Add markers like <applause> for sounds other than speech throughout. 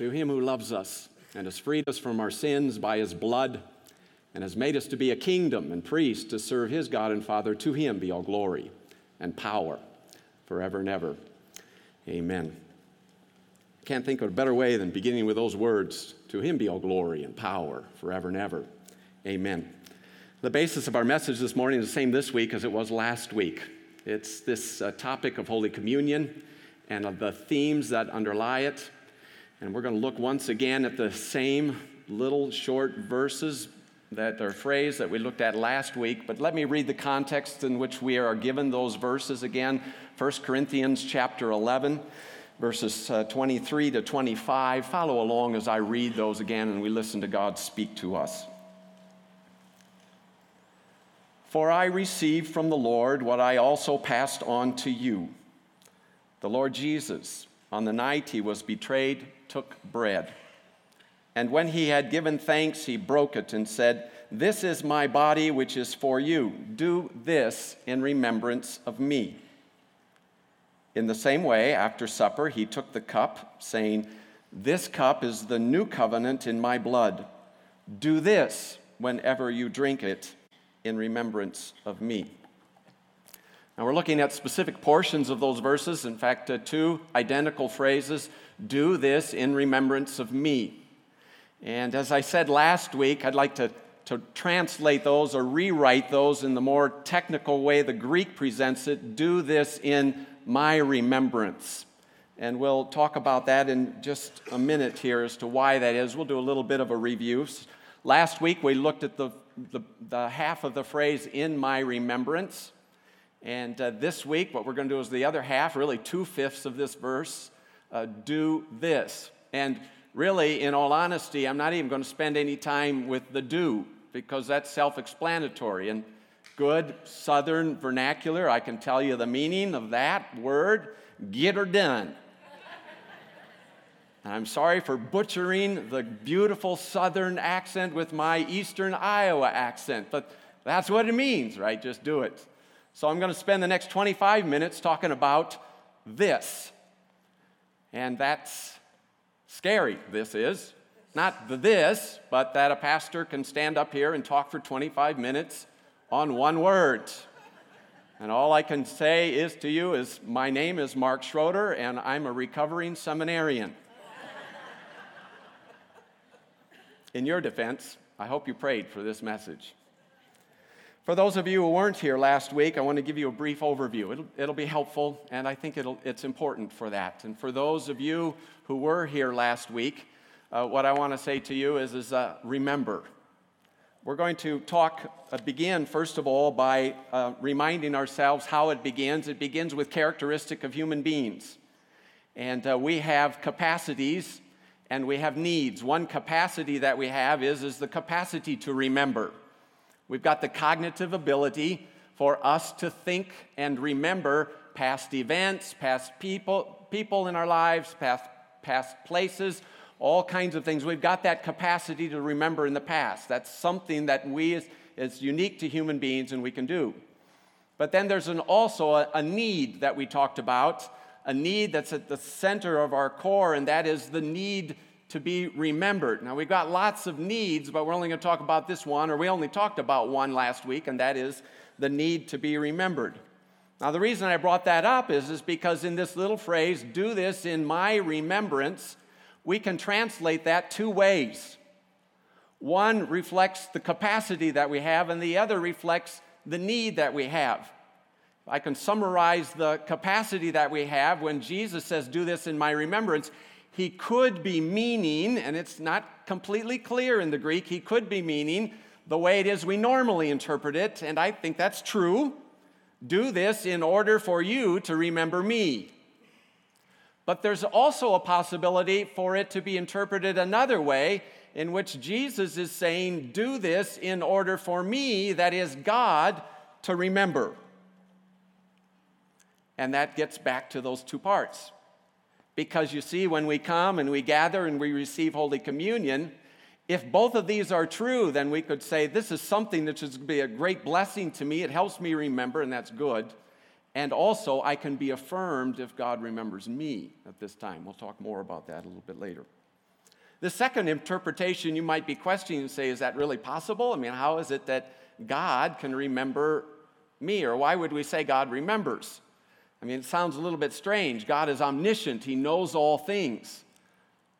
to him who loves us and has freed us from our sins by his blood and has made us to be a kingdom and priests to serve his God and Father, to him be all glory and power forever and ever. Amen. Can't think of a better way than beginning with those words To him be all glory and power forever and ever. Amen. The basis of our message this morning is the same this week as it was last week. It's this uh, topic of Holy Communion and of the themes that underlie it. And we're going to look once again at the same little short verses that are phrased that we looked at last week. But let me read the context in which we are given those verses again. 1 Corinthians chapter 11 verses uh, 23 to 25. Follow along as I read those again and we listen to God speak to us. For I received from the Lord what I also passed on to you. The Lord Jesus, on the night he was betrayed, took bread. And when he had given thanks, he broke it and said, This is my body, which is for you. Do this in remembrance of me. In the same way, after supper, he took the cup, saying, This cup is the new covenant in my blood. Do this whenever you drink it in remembrance of me. Now, we're looking at specific portions of those verses. In fact, uh, two identical phrases do this in remembrance of me. And as I said last week, I'd like to, to translate those or rewrite those in the more technical way the Greek presents it do this in my remembrance. And we'll talk about that in just a minute here as to why that is. We'll do a little bit of a review. Last week, we looked at the, the, the half of the phrase in my remembrance. And uh, this week, what we're going to do is the other half, really two fifths of this verse, uh, do this. And really, in all honesty, I'm not even going to spend any time with the do because that's self explanatory. And good southern vernacular, I can tell you the meaning of that word get her done. I'm sorry for butchering the beautiful southern accent with my eastern Iowa accent, but that's what it means, right? Just do it. So I'm going to spend the next 25 minutes talking about this. And that's scary, this is. Not the this, but that a pastor can stand up here and talk for 25 minutes on one word. And all I can say is to you is my name is Mark Schroeder and I'm a recovering seminarian. In your defense, I hope you prayed for this message. For those of you who weren't here last week, I want to give you a brief overview. It'll, it'll be helpful, and I think it's important for that. And for those of you who were here last week, uh, what I want to say to you is, is uh, remember. We're going to talk, uh, begin first of all by uh, reminding ourselves how it begins. It begins with characteristic of human beings. And uh, we have capacities and we have needs. One capacity that we have is, is the capacity to remember. We've got the cognitive ability for us to think and remember past events, past people, people in our lives, past, past places, all kinds of things. We've got that capacity to remember in the past. That's something that we, is, is unique to human beings, and we can do. But then there's an, also a, a need that we talked about, a need that's at the center of our core, and that is the need to be remembered. Now, we've got lots of needs, but we're only going to talk about this one, or we only talked about one last week, and that is the need to be remembered. Now, the reason I brought that up is, is because in this little phrase, do this in my remembrance, we can translate that two ways. One reflects the capacity that we have, and the other reflects the need that we have. I can summarize the capacity that we have when Jesus says, Do this in my remembrance he could be meaning, and it's not completely clear in the Greek, he could be meaning the way it is we normally interpret it, and I think that's true. Do this in order for you to remember me. But there's also a possibility for it to be interpreted another way, in which Jesus is saying, Do this in order for me, that is God, to remember. And that gets back to those two parts. Because you see, when we come and we gather and we receive Holy Communion, if both of these are true, then we could say, This is something that should be a great blessing to me. It helps me remember, and that's good. And also, I can be affirmed if God remembers me at this time. We'll talk more about that a little bit later. The second interpretation you might be questioning and say, is that really possible? I mean, how is it that God can remember me? Or why would we say God remembers? I mean, it sounds a little bit strange. God is omniscient, He knows all things.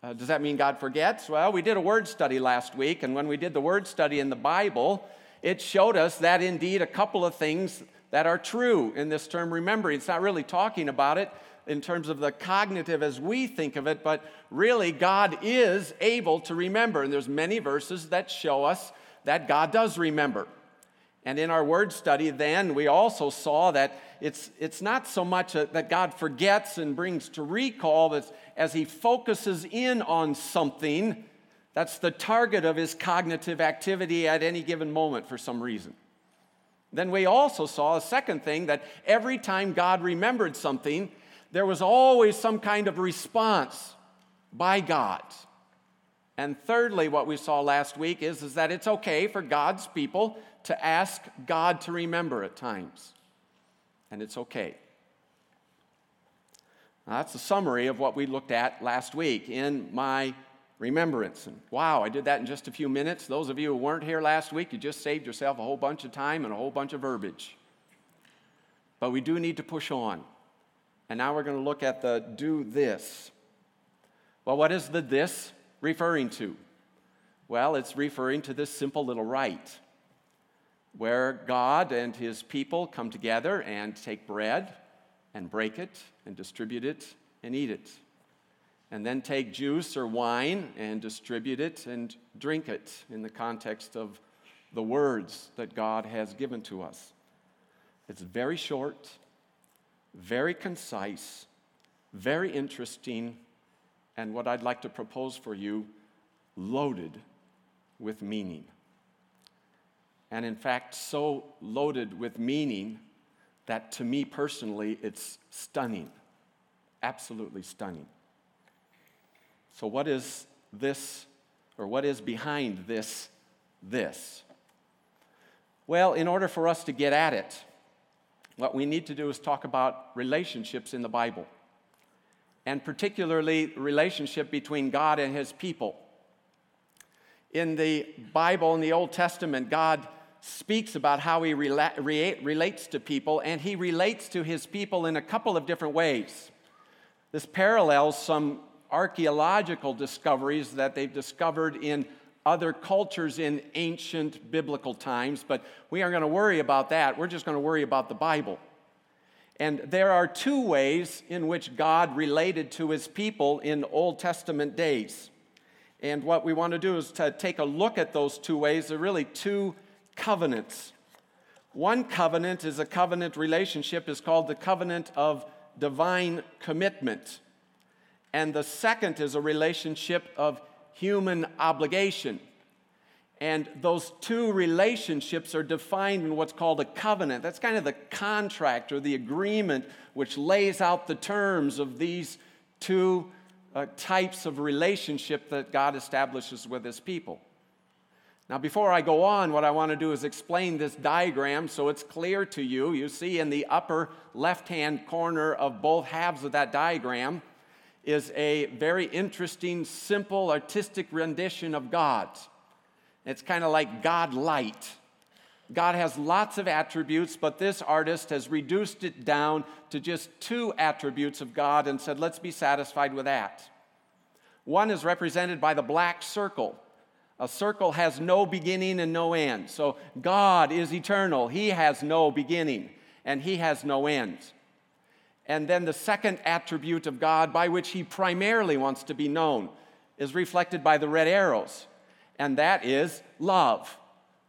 Uh, does that mean God forgets? Well, we did a word study last week, and when we did the word study in the Bible, it showed us that indeed a couple of things that are true in this term remembering. It's not really talking about it in terms of the cognitive as we think of it, but really God is able to remember. And there's many verses that show us that God does remember. And in our word study, then, we also saw that it's, it's not so much a, that God forgets and brings to recall, but as He focuses in on something, that's the target of His cognitive activity at any given moment for some reason. Then we also saw a second thing that every time God remembered something, there was always some kind of response by God. And thirdly, what we saw last week is, is that it's okay for God's people to ask God to remember at times. And it's okay. Now, that's a summary of what we looked at last week in my remembrance. And wow, I did that in just a few minutes. Those of you who weren't here last week, you just saved yourself a whole bunch of time and a whole bunch of verbiage. But we do need to push on. And now we're going to look at the do this. Well, what is the this referring to? Well, it's referring to this simple little rite where God and his people come together and take bread and break it and distribute it and eat it. And then take juice or wine and distribute it and drink it in the context of the words that God has given to us. It's very short, very concise, very interesting, and what I'd like to propose for you, loaded with meaning and in fact, so loaded with meaning that to me personally, it's stunning. Absolutely stunning. So, what is this, or what is behind this, this? Well, in order for us to get at it, what we need to do is talk about relationships in the Bible, and particularly relationship between God and his people. In the Bible, in the Old Testament, God speaks about how he rela- re- relates to people, and he relates to his people in a couple of different ways. This parallels some archaeological discoveries that they've discovered in other cultures in ancient biblical times, but we aren't going to worry about that. We're just going to worry about the Bible. And there are two ways in which God related to his people in Old Testament days. And what we want to do is to take a look at those two ways. They're really two covenants. One covenant is a covenant relationship, is called the covenant of divine commitment. And the second is a relationship of human obligation. And those two relationships are defined in what's called a covenant. That's kind of the contract or the agreement which lays out the terms of these two uh, types of relationship that God establishes with his people. Now, before I go on, what I want to do is explain this diagram so it's clear to you. You see in the upper left hand corner of both halves of that diagram is a very interesting, simple, artistic rendition of God. It's kind of like God light. God has lots of attributes, but this artist has reduced it down to just two attributes of God and said, let's be satisfied with that. One is represented by the black circle. A circle has no beginning and no end. So God is eternal. He has no beginning and He has no end. And then the second attribute of God by which He primarily wants to be known is reflected by the red arrows, and that is love.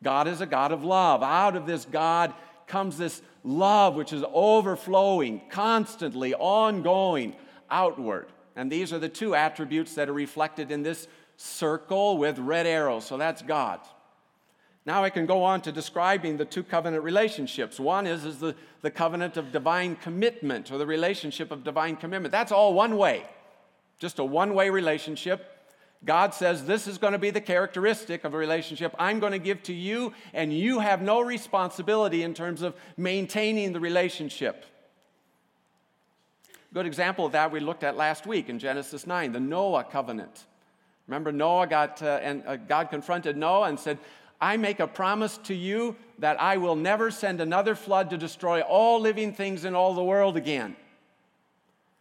God is a God of love. Out of this God comes this love which is overflowing, constantly, ongoing, outward. And these are the two attributes that are reflected in this circle with red arrows. So that's God. Now I can go on to describing the two covenant relationships. One is, is the, the covenant of divine commitment or the relationship of divine commitment. That's all one way, just a one way relationship. God says this is going to be the characteristic of a relationship I'm going to give to you, and you have no responsibility in terms of maintaining the relationship. Good example of that we looked at last week in Genesis 9, the Noah covenant. Remember, Noah got, uh, and uh, God confronted Noah and said, I make a promise to you that I will never send another flood to destroy all living things in all the world again.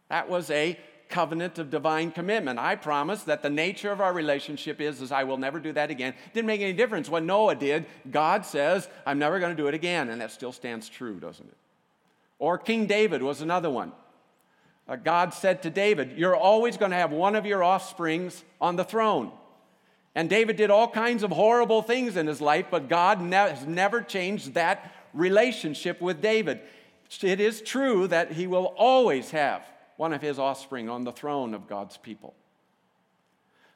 That was a covenant of divine commitment. I promise that the nature of our relationship is, is I will never do that again. Didn't make any difference what Noah did. God says, I'm never going to do it again. And that still stands true, doesn't it? Or King David was another one. Uh, God said to David, You're always going to have one of your offsprings on the throne. And David did all kinds of horrible things in his life, but God ne- has never changed that relationship with David. It is true that he will always have one of his offspring on the throne of God's people.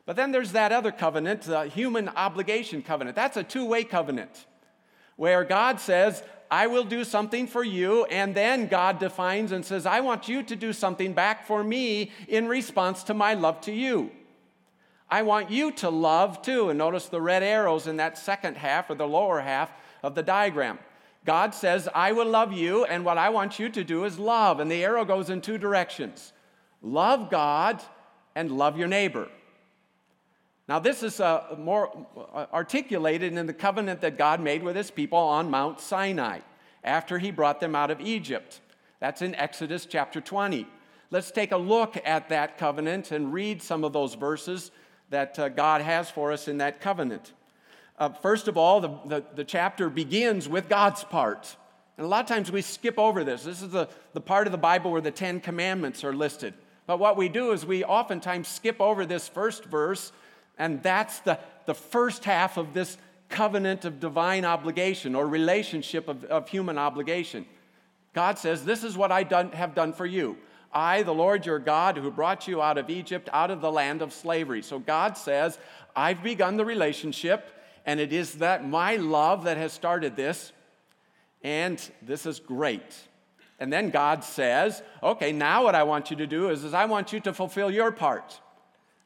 But then there's that other covenant, the human obligation covenant. That's a two way covenant where God says, I will do something for you, and then God defines and says, I want you to do something back for me in response to my love to you. I want you to love too. And notice the red arrows in that second half or the lower half of the diagram. God says, I will love you, and what I want you to do is love. And the arrow goes in two directions love God and love your neighbor. Now, this is uh, more uh, articulated in the covenant that God made with his people on Mount Sinai after he brought them out of Egypt. That's in Exodus chapter 20. Let's take a look at that covenant and read some of those verses that uh, God has for us in that covenant. Uh, first of all, the, the, the, chapter begins with God's part. And a lot of times we skip over this. This is the, the part of the Bible where the Ten Commandments are listed. But what we do is we oftentimes skip over this first verse, and that's the, the first half of this covenant of divine obligation or relationship of, of human obligation. God says, This is what I done, have done for you. I, the Lord your God, who brought you out of Egypt, out of the land of slavery. So God says, I've begun the relationship, and it is that my love that has started this, and this is great. And then God says, okay, now what I want you to do is, is I want you to fulfill your part.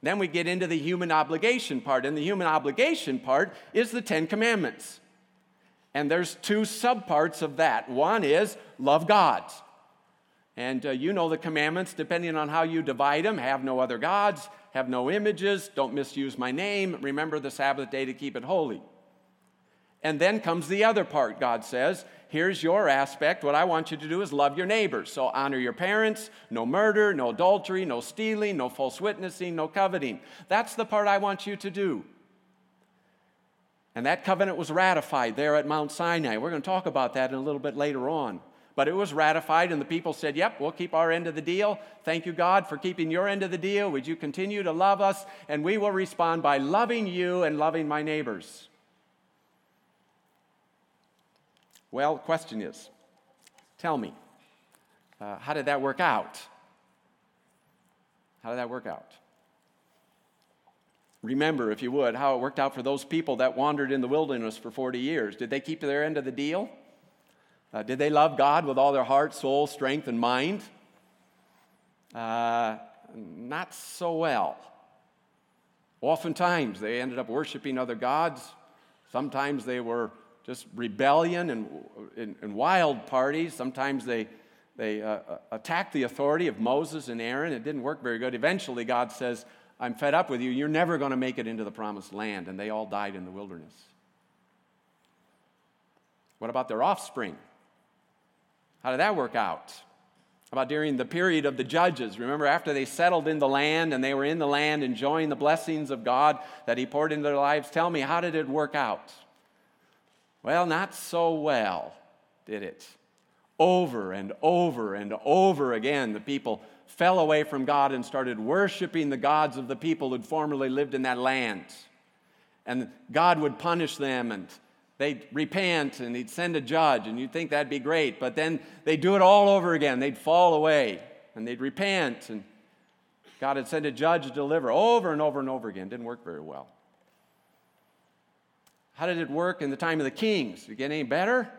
Then we get into the human obligation part, and the human obligation part is the Ten Commandments. And there's two subparts of that. One is love God. And uh, you know the commandments, depending on how you divide them have no other gods, have no images, don't misuse my name, remember the Sabbath day to keep it holy. And then comes the other part, God says. Here's your aspect. What I want you to do is love your neighbors. So honor your parents, no murder, no adultery, no stealing, no false witnessing, no coveting. That's the part I want you to do. And that covenant was ratified there at Mount Sinai. We're going to talk about that in a little bit later on. But it was ratified, and the people said, Yep, we'll keep our end of the deal. Thank you, God, for keeping your end of the deal. Would you continue to love us? And we will respond by loving you and loving my neighbors. Well, the question is tell me, uh, how did that work out? How did that work out? Remember, if you would, how it worked out for those people that wandered in the wilderness for 40 years. Did they keep their end of the deal? Uh, did they love God with all their heart, soul, strength, and mind? Uh, not so well. Oftentimes, they ended up worshiping other gods. Sometimes they were just rebellion and, and, and wild parties. Sometimes they, they uh, uh, attacked the authority of Moses and Aaron. It didn't work very good. Eventually, God says, I'm fed up with you. You're never going to make it into the promised land. And they all died in the wilderness. What about their offspring? How did that work out? About during the period of the judges? Remember, after they settled in the land and they were in the land enjoying the blessings of God that He poured into their lives, tell me, how did it work out? Well, not so well, did it? Over and over and over again, the people fell away from God and started worshiping the gods of the people who'd formerly lived in that land. And God would punish them and they'd repent and he'd send a judge, and you'd think that'd be great. But then they'd do it all over again. They'd fall away and they'd repent, and God had sent a judge to deliver over and over and over again. Didn't work very well. How did it work in the time of the kings? Did it get any better?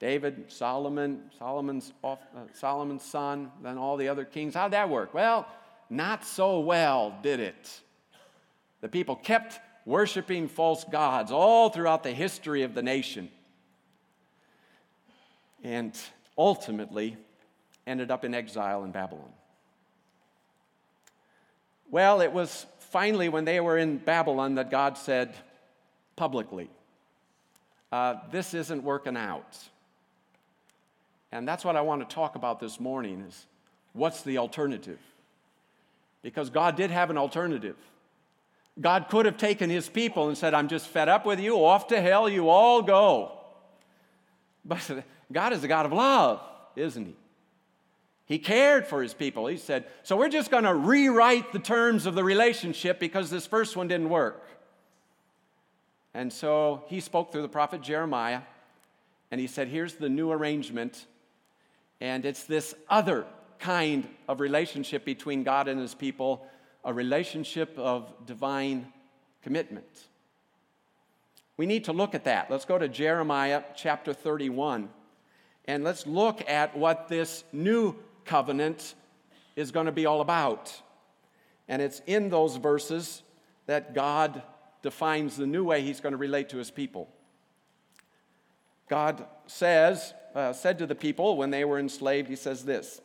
David, Solomon, Solomon's, off, uh, Solomon's son, then all the other kings. How did that work? Well, not so well, did it? The people kept worshiping false gods all throughout the history of the nation. And ultimately ended up in exile in Babylon. Well, it was finally, when they were in Babylon, that God said publicly, uh, This isn't working out. And that's what I want to talk about this morning is what's the alternative? Because God did have an alternative. God could have taken his people and said, I'm just fed up with you, off to hell you all go. But <laughs> God is a God of love, isn't he? He cared for his people. He said, So we're just going to rewrite the terms of the relationship because this first one didn't work. And so he spoke through the prophet Jeremiah and he said, Here's the new arrangement. And it's this other kind of relationship between God and his people, a relationship of divine commitment. We need to look at that. Let's go to Jeremiah chapter 31 and let's look at what this new covenant is going to be all about. And it's in those verses that God defines the new way he's going to relate to his people. God says, uh, said to the people when they were enslaved, he says this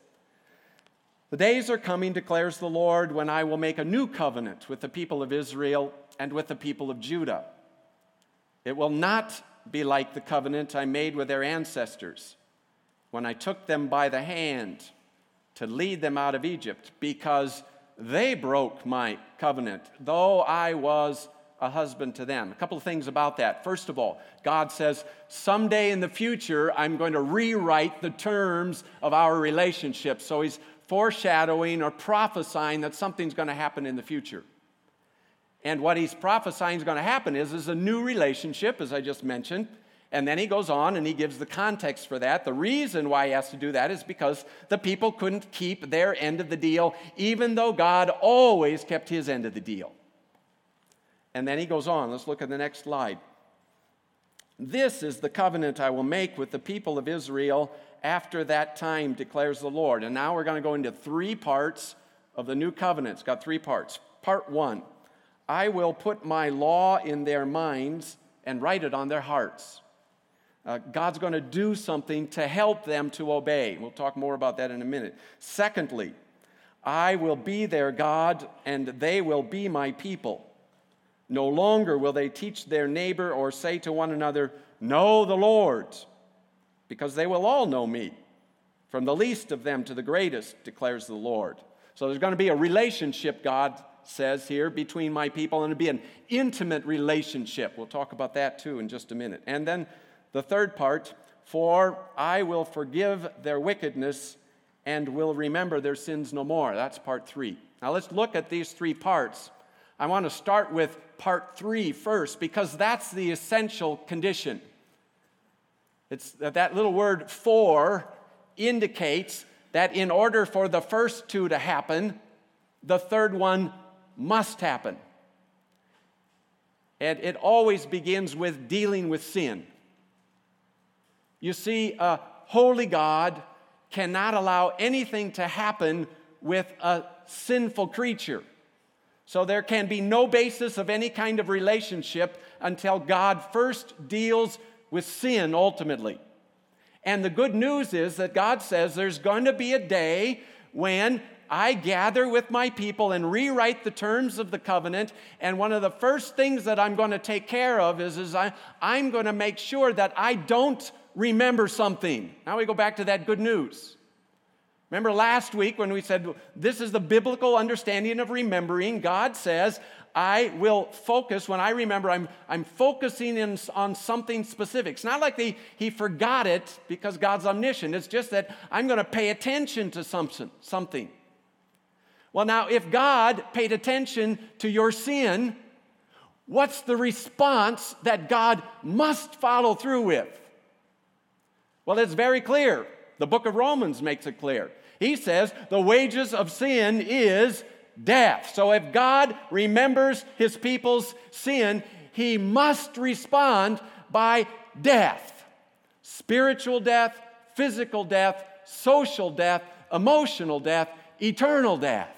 The days are coming, declares the Lord, when I will make a new covenant with the people of Israel and with the people of Judah. It will not be like the covenant I made with their ancestors when I took them by the hand to lead them out of Egypt because they broke my covenant, though I was a husband to them. A couple of things about that. First of all, God says, someday in the future, I'm going to rewrite the terms of our relationship. So he's foreshadowing or prophesying that something's going to happen in the future. And what he's prophesying is going to happen is, is a new relationship, as I just mentioned, and then he goes on and he gives the context for that. The reason why he has to do that is because the people couldn't keep their end of the deal, even though God always kept his end of the deal. And then he goes on. Let's look at the next slide. This is the covenant I will make with the people of Israel after that time, declares the Lord. And now we're going to go into three parts of the new covenant. It's got three parts. Part one I will put my law in their minds and write it on their hearts. Uh, God's going to do something to help them to obey. We'll talk more about that in a minute. Secondly, I will be their God and they will be my people. No longer will they teach their neighbor or say to one another, Know the Lord, because they will all know me, from the least of them to the greatest, declares the Lord. So there's going to be a relationship, God says here, between my people, and it'll be an intimate relationship. We'll talk about that too in just a minute. And then the third part, for I will forgive their wickedness and will remember their sins no more. That's part three. Now let's look at these three parts. I want to start with part three first because that's the essential condition. It's that little word for indicates that in order for the first two to happen, the third one must happen. And it always begins with dealing with sin. You see, a holy God cannot allow anything to happen with a sinful creature. So there can be no basis of any kind of relationship until God first deals with sin ultimately. And the good news is that God says there's going to be a day when I gather with my people and rewrite the terms of the covenant. And one of the first things that I'm going to take care of is, is I, I'm going to make sure that I don't remember something. Now we go back to that good news. Remember last week when we said this is the biblical understanding of remembering? God says, I will focus, when I remember, I'm, I'm focusing in, on something specific. It's not like the, he forgot it because God's omniscient. It's just that I'm going to pay attention to something. something. Well, now, if God paid attention to your sin, what's the response that God must follow through with? Well, it's very clear. The book of Romans makes it clear. He says the wages of sin is death. So if God remembers his people's sin, he must respond by death spiritual death, physical death, social death, emotional death, eternal death.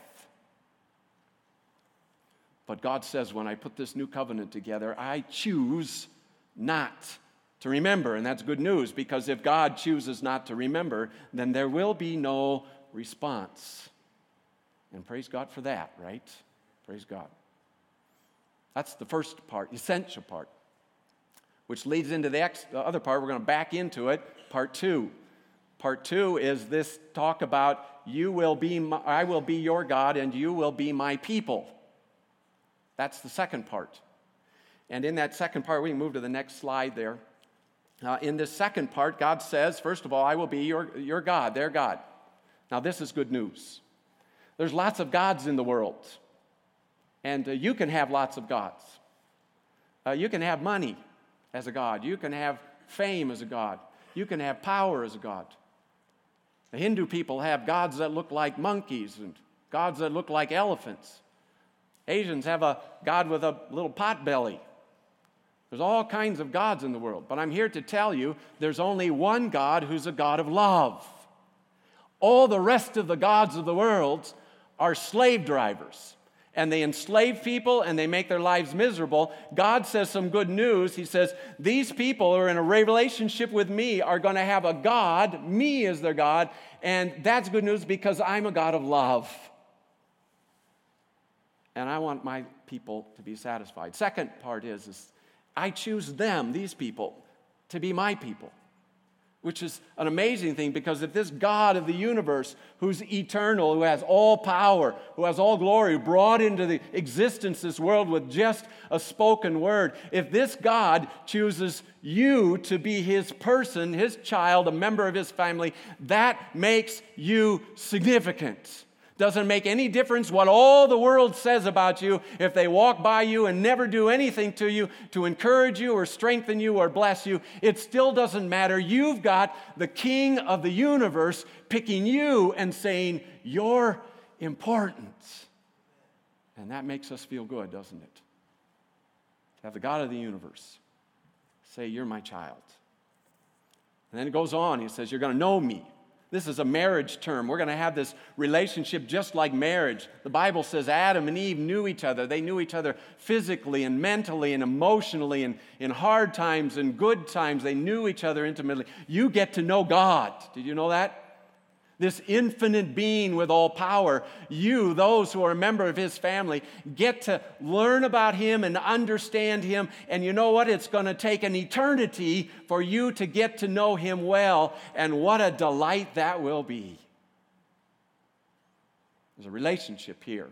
But God says, when I put this new covenant together, I choose not to remember. And that's good news because if God chooses not to remember, then there will be no response. And praise God for that, right? Praise God. That's the first part, essential part, which leads into the, ex- the other part. We're going to back into it, part two. Part two is this talk about you will be, my, I will be your God and you will be my people. That's the second part. And in that second part, we can move to the next slide there. Uh, in this second part, God says, first of all, I will be your, your God, their God. Now, this is good news. There's lots of gods in the world, and uh, you can have lots of gods. Uh, you can have money as a God, you can have fame as a God, you can have power as a God. The Hindu people have gods that look like monkeys and gods that look like elephants. Asians have a god with a little pot belly. There's all kinds of gods in the world, but I'm here to tell you there's only one God who's a God of love. All the rest of the gods of the world are slave drivers and they enslave people and they make their lives miserable. God says some good news. He says, These people who are in a relationship with me are going to have a God, me is their God, and that's good news because I'm a God of love. And I want my people to be satisfied. Second part is, is I choose them, these people, to be my people, which is an amazing thing because if this God of the universe, who's eternal, who has all power, who has all glory, brought into the existence this world with just a spoken word, if this God chooses you to be his person, his child, a member of his family, that makes you significant. Doesn't make any difference what all the world says about you if they walk by you and never do anything to you to encourage you or strengthen you or bless you. It still doesn't matter. You've got the king of the universe picking you and saying, You're important. And that makes us feel good, doesn't it? To have the God of the universe say, You're my child. And then it goes on. He says, You're going to know me. This is a marriage term. We're going to have this relationship just like marriage. The Bible says Adam and Eve knew each other. They knew each other physically and mentally and emotionally and in hard times and good times. They knew each other intimately. You get to know God. Did you know that? This infinite being with all power, you, those who are a member of his family, get to learn about him and understand him. And you know what? It's going to take an eternity for you to get to know him well. And what a delight that will be. There's a relationship here.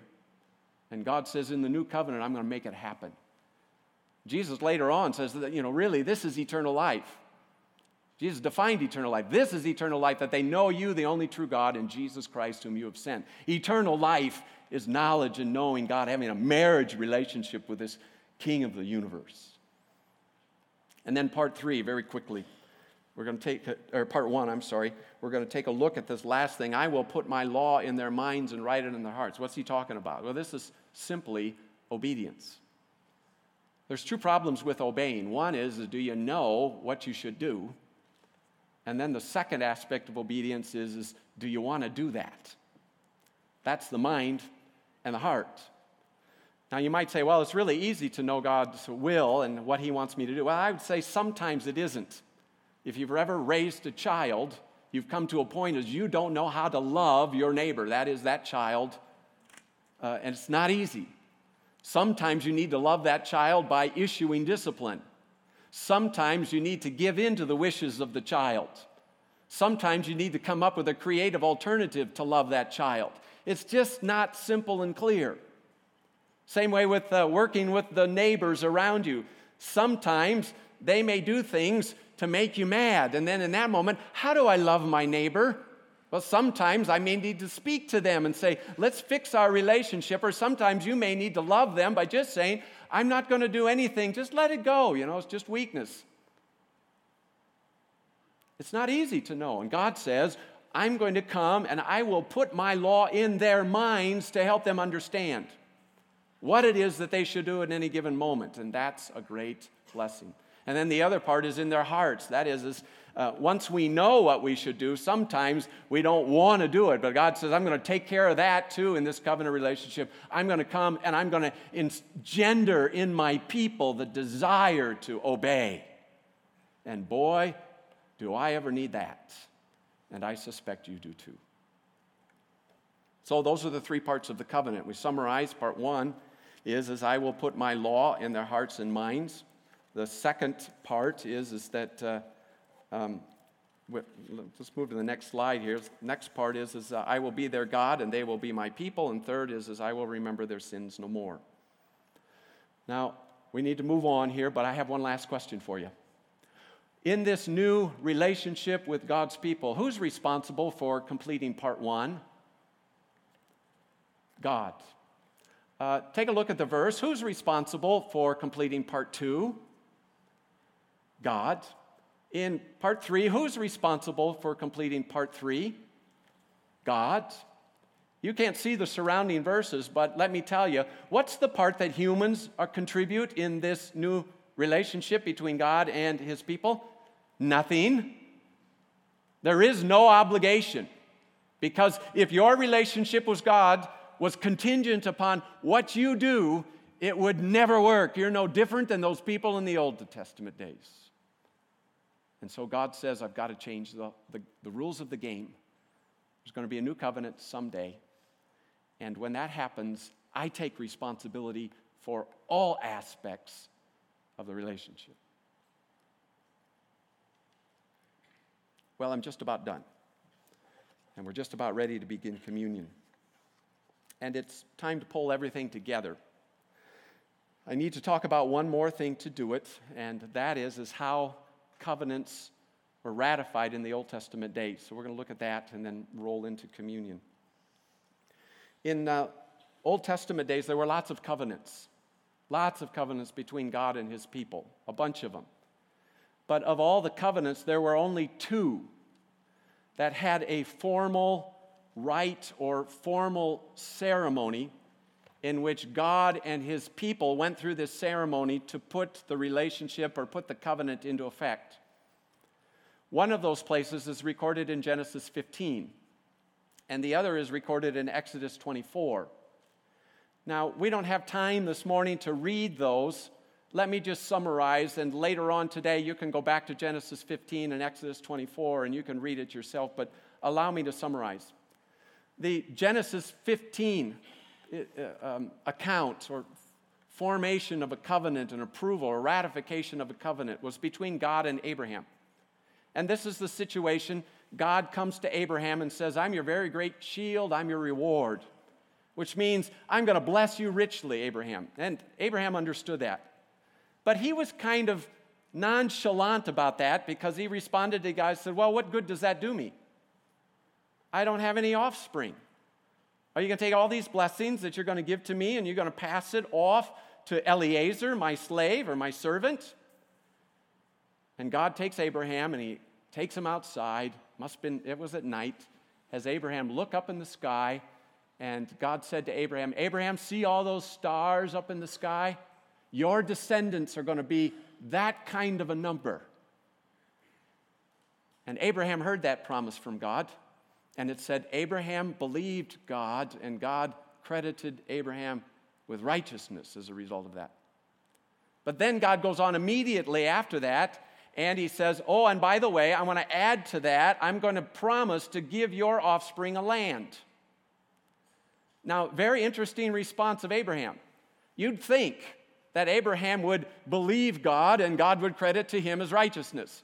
And God says in the new covenant, I'm going to make it happen. Jesus later on says that, you know, really, this is eternal life. Jesus defined eternal life. This is eternal life that they know you, the only true God, and Jesus Christ, whom you have sent. Eternal life is knowledge and knowing God, having a marriage relationship with this King of the universe. And then part three, very quickly. We're going to take, or part one, I'm sorry. We're going to take a look at this last thing. I will put my law in their minds and write it in their hearts. What's he talking about? Well, this is simply obedience. There's two problems with obeying. One is, is do you know what you should do? And then the second aspect of obedience is, is do you want to do that? That's the mind and the heart. Now, you might say, well, it's really easy to know God's will and what He wants me to do. Well, I would say sometimes it isn't. If you've ever raised a child, you've come to a point as you don't know how to love your neighbor, that is, that child, uh, and it's not easy. Sometimes you need to love that child by issuing discipline. Sometimes you need to give in to the wishes of the child. Sometimes you need to come up with a creative alternative to love that child. It's just not simple and clear. Same way with uh, working with the neighbors around you. Sometimes they may do things to make you mad. And then in that moment, how do I love my neighbor? Well, sometimes I may need to speak to them and say, let's fix our relationship. Or sometimes you may need to love them by just saying, I'm not going to do anything. Just let it go. You know, it's just weakness. It's not easy to know. And God says, I'm going to come and I will put my law in their minds to help them understand what it is that they should do at any given moment. And that's a great blessing. And then the other part is in their hearts. That is, is uh, once we know what we should do, sometimes we don't want to do it. But God says, I'm going to take care of that too in this covenant relationship. I'm going to come and I'm going to engender in my people the desire to obey. And boy, do I ever need that. And I suspect you do too. So, those are the three parts of the covenant. We summarize part one is, as I will put my law in their hearts and minds. The second part is, is that, uh, um, let's move to the next slide here. Next part is, is uh, I will be their God and they will be my people. And third is, is I will remember their sins no more. Now, we need to move on here, but I have one last question for you. In this new relationship with God's people, who's responsible for completing part one? God. Uh, take a look at the verse. Who's responsible for completing part two? God. In part three, who's responsible for completing part three? God. You can't see the surrounding verses, but let me tell you what's the part that humans contribute in this new relationship between God and his people? Nothing. There is no obligation. Because if your relationship with God was contingent upon what you do, it would never work. You're no different than those people in the Old Testament days. And so God says, I've got to change the, the, the rules of the game. There's going to be a new covenant someday. And when that happens, I take responsibility for all aspects of the relationship. Well, I'm just about done. And we're just about ready to begin communion. And it's time to pull everything together. I need to talk about one more thing to do it, and that is, is how covenants were ratified in the Old Testament days. So we're going to look at that and then roll into communion. In uh, Old Testament days, there were lots of covenants, lots of covenants between God and his people, a bunch of them. But of all the covenants, there were only two that had a formal rite or formal ceremony in which God and his people went through this ceremony to put the relationship or put the covenant into effect. One of those places is recorded in Genesis 15, and the other is recorded in Exodus 24. Now, we don't have time this morning to read those, let me just summarize, and later on today you can go back to Genesis 15 and Exodus 24 and you can read it yourself, but allow me to summarize. The Genesis 15 uh, um, account or formation of a covenant, and approval, or ratification of a covenant was between God and Abraham. And this is the situation. God comes to Abraham and says, I'm your very great shield, I'm your reward, which means I'm going to bless you richly, Abraham. And Abraham understood that. But he was kind of nonchalant about that because he responded to guys said, Well, what good does that do me? I don't have any offspring. Are you going to take all these blessings that you're going to give to me and you're going to pass it off to Eliezer, my slave or my servant? And God takes Abraham and he takes him outside. Must been, it was at night. Has Abraham look up in the sky, and God said to Abraham, Abraham, see all those stars up in the sky? Your descendants are going to be that kind of a number. And Abraham heard that promise from God. And it said, Abraham believed God, and God credited Abraham with righteousness as a result of that. But then God goes on immediately after that, and he says, Oh, and by the way, I want to add to that, I'm going to promise to give your offspring a land. Now, very interesting response of Abraham. You'd think that Abraham would believe God and God would credit to him as righteousness.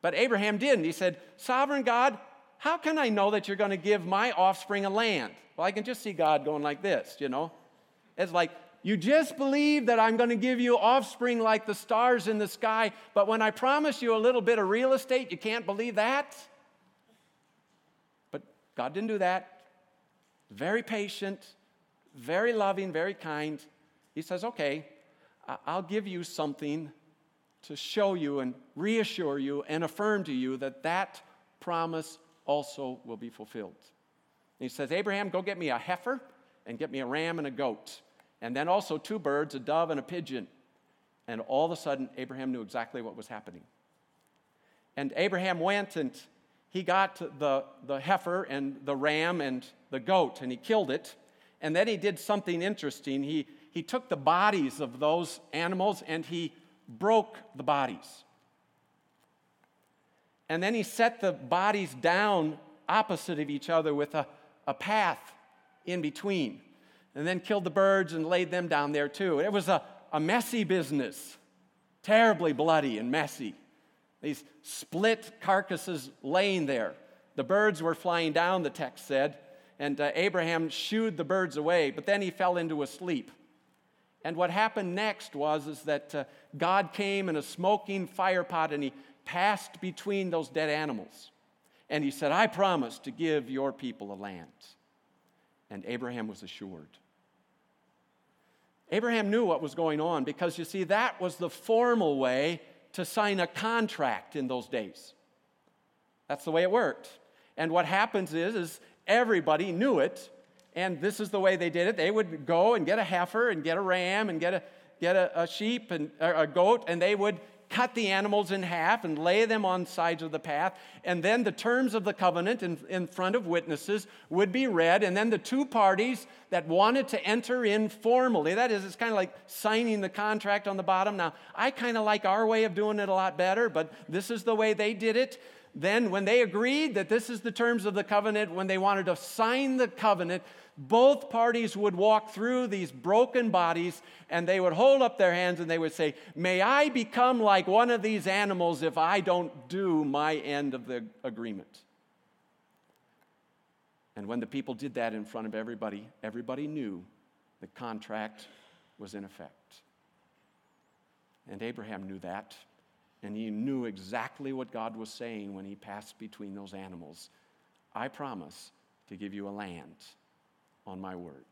But Abraham didn't. He said, Sovereign God, how can I know that you're going to give my offspring a land? Well, I can just see God going like this, you know? It's like, you just believe that I'm going to give you offspring like the stars in the sky, but when I promise you a little bit of real estate, you can't believe that? But God didn't do that. Very patient, very loving, very kind. He says, Okay, I'll give you something to show you and reassure you and affirm to you that that promise also will be fulfilled. And he says, Abraham, go get me a heifer and get me a ram and a goat, and then also two birds, a dove and a pigeon. And all of a sudden, Abraham knew exactly what was happening. And Abraham went and he got the, the heifer and the ram and the goat, and he killed it. And then he did something interesting. He, he took the bodies of those animals and he broke the bodies. And then he set the bodies down opposite of each other with a, a path in between. and then killed the birds and laid them down there too. It was a, a messy business, terribly bloody and messy. These split carcasses laying there. The birds were flying down, the text said, and uh, Abraham shooed the birds away, but then he fell into a sleep. And what happened next was is that uh, God came in a smoking fire pot and he passed between those dead animals. And he said, I promise to give your people a land. And Abraham was assured. Abraham knew what was going on because you see, that was the formal way to sign a contract in those days. That's the way it worked. And what happens is, is everybody knew it, and this is the way they did it. They would go and get a heifer and get a ram and get a, get a, a sheep and a goat, and they would cut the animals in half and lay them on sides of the path. And then the terms of the covenant in, in front of witnesses would be read. And then the two parties that wanted to enter in formally, that is, it's kind of like signing the contract on the bottom. Now, I kind of like our way of doing it a lot better, but this is the way they did it. Then, when they agreed that this is the terms of the covenant, when they wanted to sign the covenant, both parties would walk through these broken bodies and they would hold up their hands and they would say, May I become like one of these animals if I don't do my end of the agreement. And when the people did that in front of everybody, everybody knew the contract was in effect. And Abraham knew that, and he knew exactly what God was saying when he passed between those animals. I promise to give you a land on my word.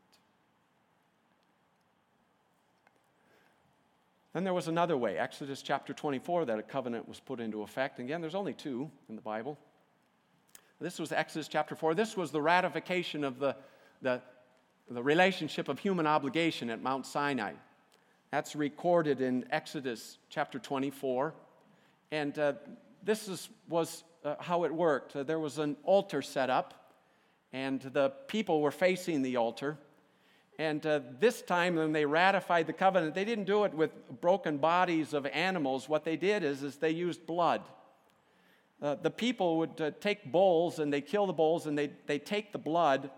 Then there was another way, Exodus chapter 24, that a covenant was put into effect. Again, there's only two in the Bible. This was Exodus chapter 4. This was the ratification of the, the, the relationship of human obligation at Mount Sinai. That's recorded in Exodus chapter 24. And uh, this is, was uh, how it worked. Uh, there was an altar set up and the people were facing the altar. And uh, this time, when they ratified the covenant, they didn't do it with broken bodies of animals. What they did is, is they used blood. Uh, the people would uh, take bulls and they kill the bulls and they they take the blood.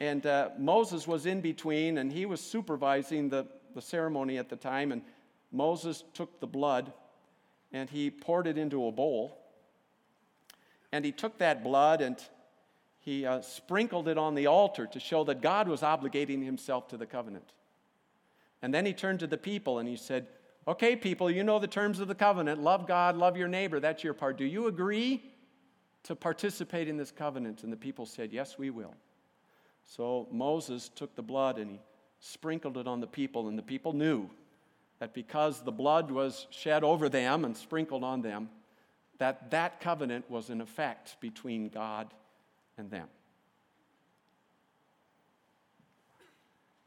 And uh, Moses was in between and he was supervising the, the ceremony at the time. And Moses took the blood and he poured it into a bowl. And he took that blood and he uh, sprinkled it on the altar to show that God was obligating himself to the covenant. And then he turned to the people and he said, Okay, people, you know the terms of the covenant. Love God, love your neighbor. That's your part. Do you agree to participate in this covenant? And the people said, Yes, we will. So Moses took the blood and he sprinkled it on the people, and the people knew that because the blood was shed over them and sprinkled on them, that that covenant was in effect between God and them.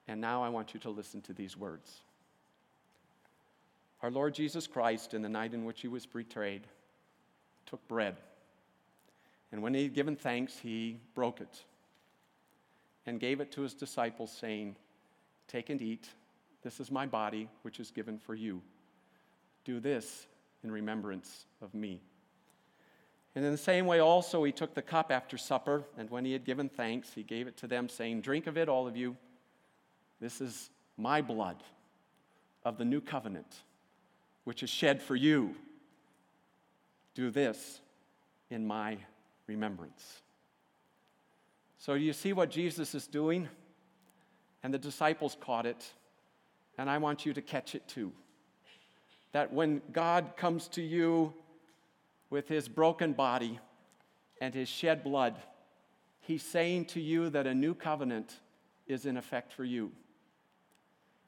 And now I want you to listen to these words. Our Lord Jesus Christ, in the night in which he was betrayed, took bread. And when he had given thanks, he broke it and gave it to his disciples, saying, Take and eat. This is my body, which is given for you. Do this in remembrance of me. And in the same way, also, he took the cup after supper, and when he had given thanks, he gave it to them, saying, Drink of it, all of you. This is my blood of the new covenant, which is shed for you. Do this in my remembrance. So, do you see what Jesus is doing? And the disciples caught it, and I want you to catch it too. That when God comes to you with his broken body and his shed blood, he's saying to you that a new covenant is in effect for you.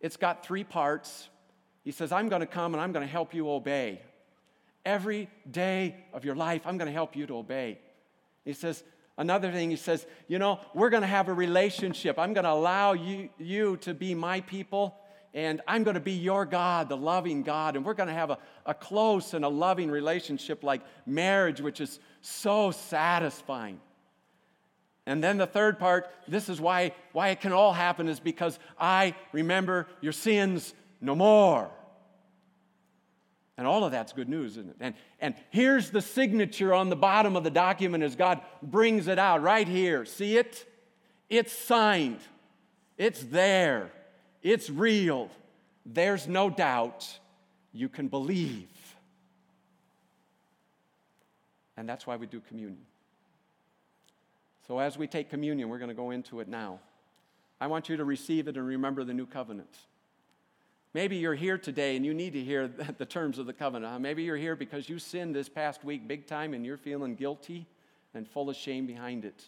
It's got three parts. He says, I'm going to come and I'm going to help you obey. Every day of your life, I'm going to help you to obey. He says, another thing, he says, you know, we're going to have a relationship. I'm going to allow you, you to be my people and I'm going to be your God, the loving God, and we're going to have a, a close and a loving relationship like marriage, which is so satisfying. And then the third part, this is why, why it can all happen, is because I remember your sins no more. And all of that's good news, isn't it? And, and here's the signature on the bottom of the document as God brings it out right here. See it? It's signed. It's there, it's real. There's no doubt. You can believe. And that's why we do communion. So, as we take communion, we're going to go into it now. I want you to receive it and remember the new covenant. Maybe you're here today and you need to hear <laughs> the terms of the covenant. Maybe you're here because you sinned this past week big time and you're feeling guilty and full of shame behind it.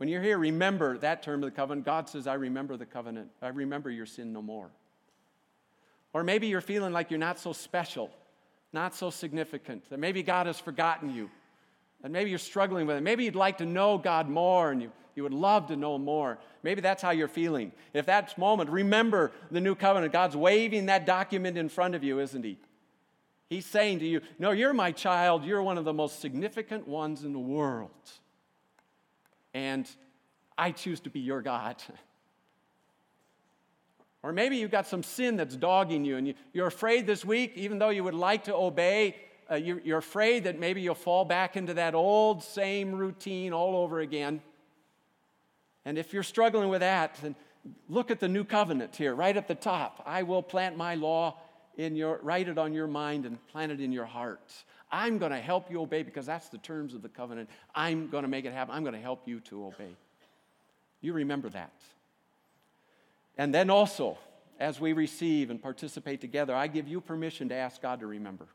When you're here, remember that term of the covenant. God says, I remember the covenant. I remember your sin no more. Or maybe you're feeling like you're not so special, not so significant, that maybe God has forgotten you, and maybe you're struggling with it. Maybe you'd like to know God more and you, you would love to know more. Maybe that's how you're feeling. If that's moment, remember the new covenant. God's waving that document in front of you, isn't He? He's saying to you, No, you're my child. You're one of the most significant ones in the world. And I choose to be your God. <laughs> Or maybe you've got some sin that's dogging you, and you, are afraid this week, even though you would like to obey, uh, you're, you're afraid that maybe you'll fall back into that old same routine all over again. And if you're struggling with that, then look at the new covenant here, right at the top. I will plant my law in your, write it on your mind and plant it in your heart. I'm going to help you obey because that's the terms of the covenant. I'm going to make it happen. I'm going to help you to obey. You remember that. And then also, as we receive and participate together, I give you permission to ask God to remember.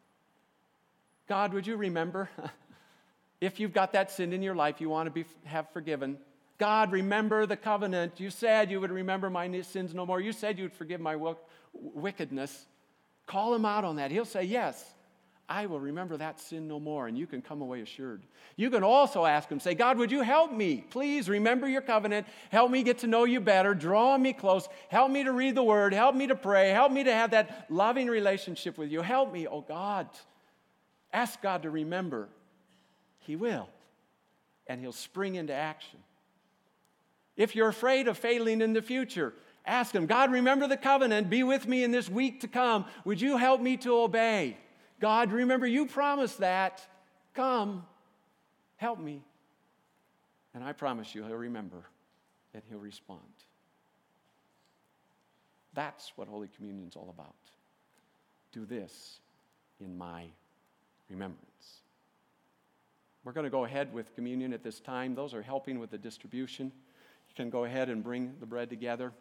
God, would you remember? <laughs> if you've got that sin in your life you want to be, have forgiven, God, remember the covenant. You said you would remember my sins no more. You said you would forgive my wickedness. Call him out on that. He'll say, Yes, I will remember that sin no more, and you can come away assured. You can also ask him, say, God, would you help me? Please remember your covenant. Help me get to know you better. Draw me close. Help me to read the word. Help me to pray. Help me to have that loving relationship with you. Help me, oh God. Ask God to remember. He will, and he'll spring into action. If you're afraid of failing in the future, ask him, God, remember the covenant. Be with me in this week to come. Would you help me to obey? God, remember, you promised that. Come, help me. And I promise you, he'll remember and he'll respond. That's what Holy Communion is all about. Do this in my remembrance. We're going to go ahead with communion at this time. Those are helping with the distribution. You can go ahead and bring the bread together.